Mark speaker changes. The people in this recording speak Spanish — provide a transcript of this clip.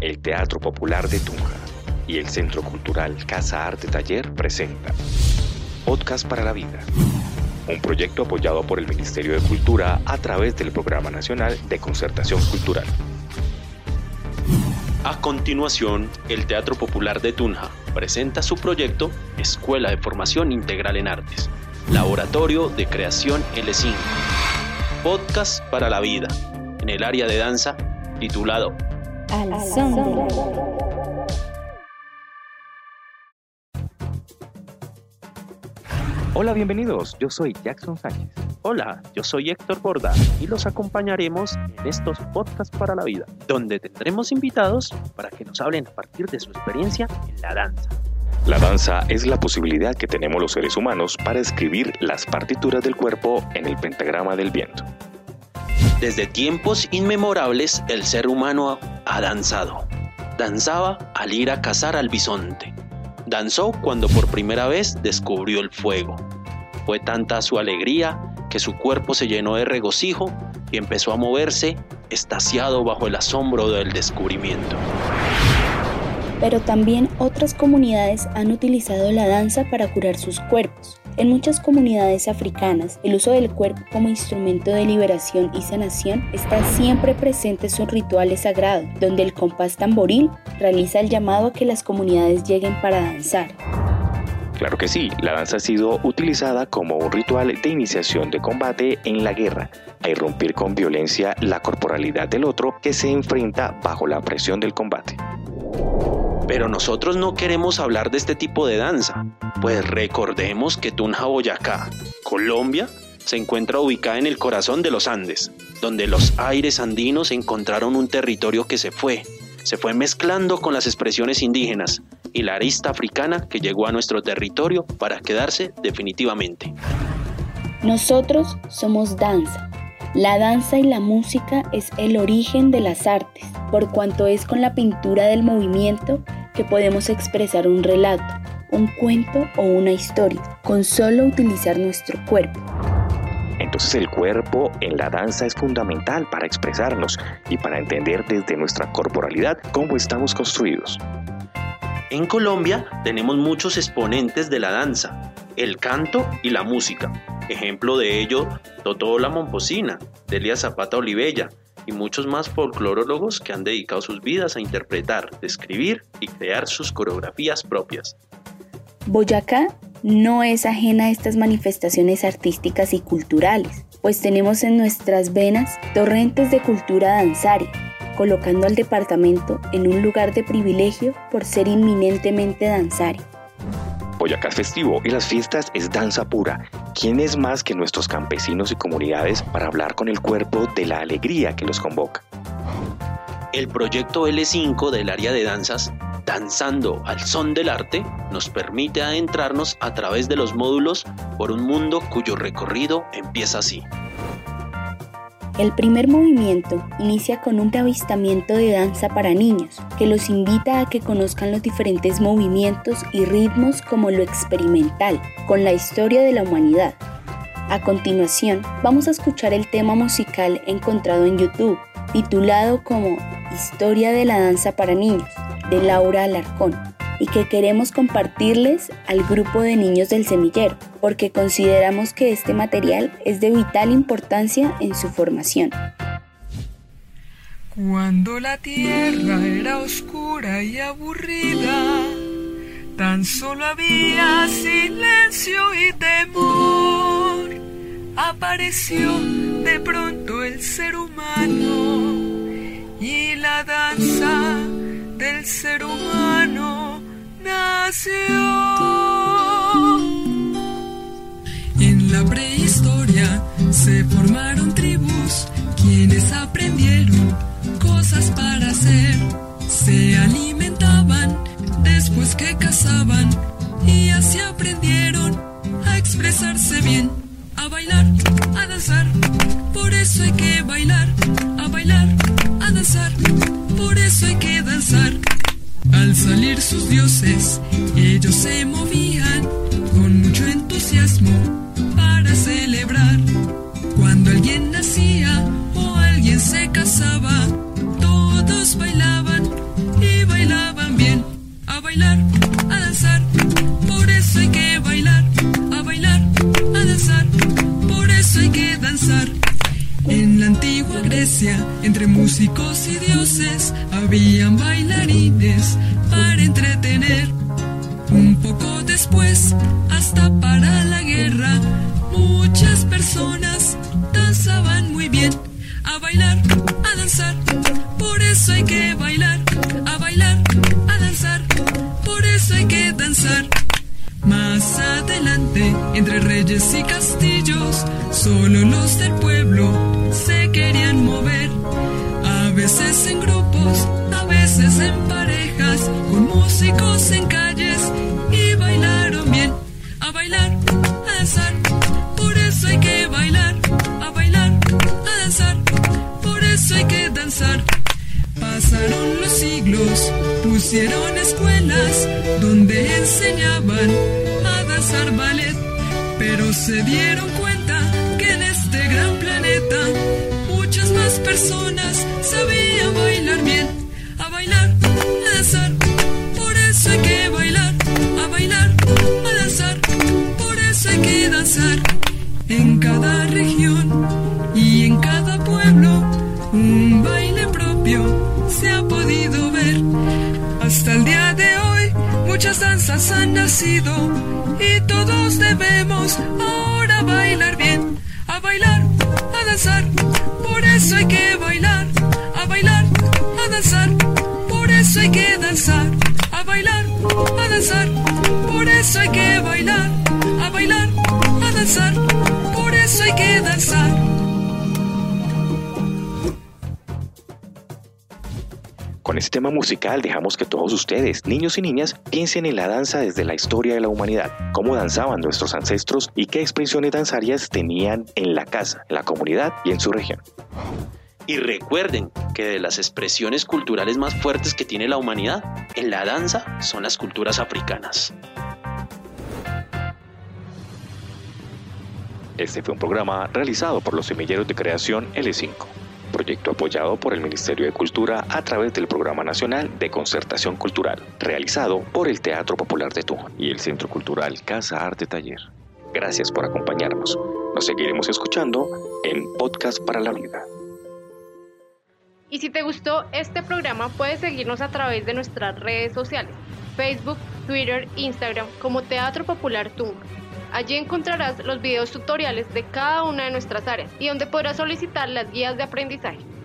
Speaker 1: el Teatro Popular de Tunja y el Centro Cultural Casa Arte Taller presenta Podcast para la Vida, un proyecto apoyado por el Ministerio de Cultura a través del Programa Nacional de Concertación Cultural.
Speaker 2: A continuación, el Teatro Popular de Tunja presenta su proyecto Escuela de Formación Integral en Artes, Laboratorio de Creación L5, Podcast para la Vida, en el área de danza titulado Al son
Speaker 1: Hola, bienvenidos. Yo soy Jackson Sánchez.
Speaker 2: Hola, yo soy Héctor Borda y los acompañaremos en estos podcasts para la vida, donde tendremos invitados para que nos hablen a partir de su experiencia en la danza.
Speaker 1: La danza es la posibilidad que tenemos los seres humanos para escribir las partituras del cuerpo en el pentagrama del viento.
Speaker 2: Desde tiempos inmemorables el ser humano ha danzado. Danzaba al ir a cazar al bisonte. Danzó cuando por primera vez descubrió el fuego. Fue tanta su alegría que su cuerpo se llenó de regocijo y empezó a moverse, estaciado bajo el asombro del descubrimiento.
Speaker 3: Pero también otras comunidades han utilizado la danza para curar sus cuerpos. En muchas comunidades africanas, el uso del cuerpo como instrumento de liberación y sanación está siempre presente en sus rituales sagrados, donde el compás tamboril realiza el llamado a que las comunidades lleguen para danzar.
Speaker 1: Claro que sí, la danza ha sido utilizada como un ritual de iniciación de combate en la guerra, a irrumpir con violencia la corporalidad del otro que se enfrenta bajo la presión del combate.
Speaker 2: Pero nosotros no queremos hablar de este tipo de danza, pues recordemos que Tunja Boyacá, Colombia, se encuentra ubicada en el corazón de los Andes, donde los aires andinos encontraron un territorio que se fue, se fue mezclando con las expresiones indígenas y la arista africana que llegó a nuestro territorio para quedarse definitivamente.
Speaker 3: Nosotros somos danza. La danza y la música es el origen de las artes, por cuanto es con la pintura del movimiento que podemos expresar un relato, un cuento o una historia, con solo utilizar nuestro cuerpo.
Speaker 1: Entonces el cuerpo en la danza es fundamental para expresarnos y para entender desde nuestra corporalidad cómo estamos construidos.
Speaker 2: En Colombia tenemos muchos exponentes de la danza, el canto y la música. Ejemplo de ello, Totó la Momposina, Delia Zapata Olivella, y muchos más folclórologos que han dedicado sus vidas a interpretar, describir y crear sus coreografías propias.
Speaker 3: Boyacá no es ajena a estas manifestaciones artísticas y culturales, pues tenemos en nuestras venas torrentes de cultura danzaria, colocando al departamento en un lugar de privilegio por ser inminentemente danzario.
Speaker 1: Boyacá es festivo y las fiestas es danza pura. ¿Quién es más que nuestros campesinos y comunidades para hablar con el cuerpo de la alegría que los convoca?
Speaker 2: El proyecto L5 del área de danzas, Danzando al Son del Arte, nos permite adentrarnos a través de los módulos por un mundo cuyo recorrido empieza así.
Speaker 3: El primer movimiento inicia con un avistamiento de danza para niños, que los invita a que conozcan los diferentes movimientos y ritmos como lo experimental, con la historia de la humanidad. A continuación, vamos a escuchar el tema musical encontrado en YouTube, titulado como Historia de la danza para niños, de Laura Alarcón y que queremos compartirles al grupo de niños del semillero, porque consideramos que este material es de vital importancia en su formación.
Speaker 4: Cuando la tierra era oscura y aburrida, tan solo había silencio y temor. Apareció de pronto el ser humano y la danza del ser humano en la prehistoria se formaron tribus, quienes aprendieron cosas para hacer. Se alimentaban después que cazaban y así aprendieron a expresarse bien, a bailar, a danzar. Por eso hay que bailar, a bailar, a danzar ser sus dioses. Ellos se movían con mucho entusiasmo para celebrar. Cuando alguien nacía o alguien se casaba, todos bailaban
Speaker 1: y bailaban bien. A bailar, a danzar, por eso hay que bailar. A bailar, a danzar, por eso hay que danzar. En la antigua Grecia, entre músicos y dioses, habían bailarines entre reyes y castillos, solo los del pueblo se querían mover. A veces en grupos, a veces en parejas, con músicos en calles y bailaron bien. A bailar, a danzar, por eso hay que bailar. A bailar, a danzar, por eso hay que danzar. Pasaron los siglos, pusieron escuelas donde enseñaban a danzar ballet, pero se dieron cuenta que en este gran planeta muchas más personas sabían bailar bien, muchas danzas han nacido y todos debemos ahora bailar bien. A bailar, a danzar, por eso hay que bailar. A bailar, a danzar, por eso hay que danzar. A bailar, a danzar, por eso hay que bailar. A bailar, a danzar, por eso hay que danzar.
Speaker 5: Con este tema musical dejamos que todos ustedes, niños y niñas, piensen en la danza desde la historia de la humanidad, cómo danzaban nuestros ancestros y qué expresiones danzarias tenían en la casa, en la comunidad y en su región.
Speaker 2: Y recuerden que de las expresiones culturales más fuertes que tiene la humanidad, en la danza son las culturas africanas.
Speaker 5: Este fue un programa realizado por los semilleros de creación L5, proyecto apoyado por el Ministerio de Cultura a través del Programa Nacional de Concertación Cultural, realizado por el Teatro Popular de Tunja y el Centro Cultural Casa Arte Taller. Gracias por acompañarnos. Nos seguiremos escuchando en Podcast para la Vida.
Speaker 6: Y si te gustó este programa, puedes seguirnos a través de nuestras redes sociales, Facebook, Twitter, Instagram, como Teatro Popular Tunja. Allí encontrarás los videos tutoriales de cada una de nuestras áreas y donde podrás solicitar las guías de aprendizaje.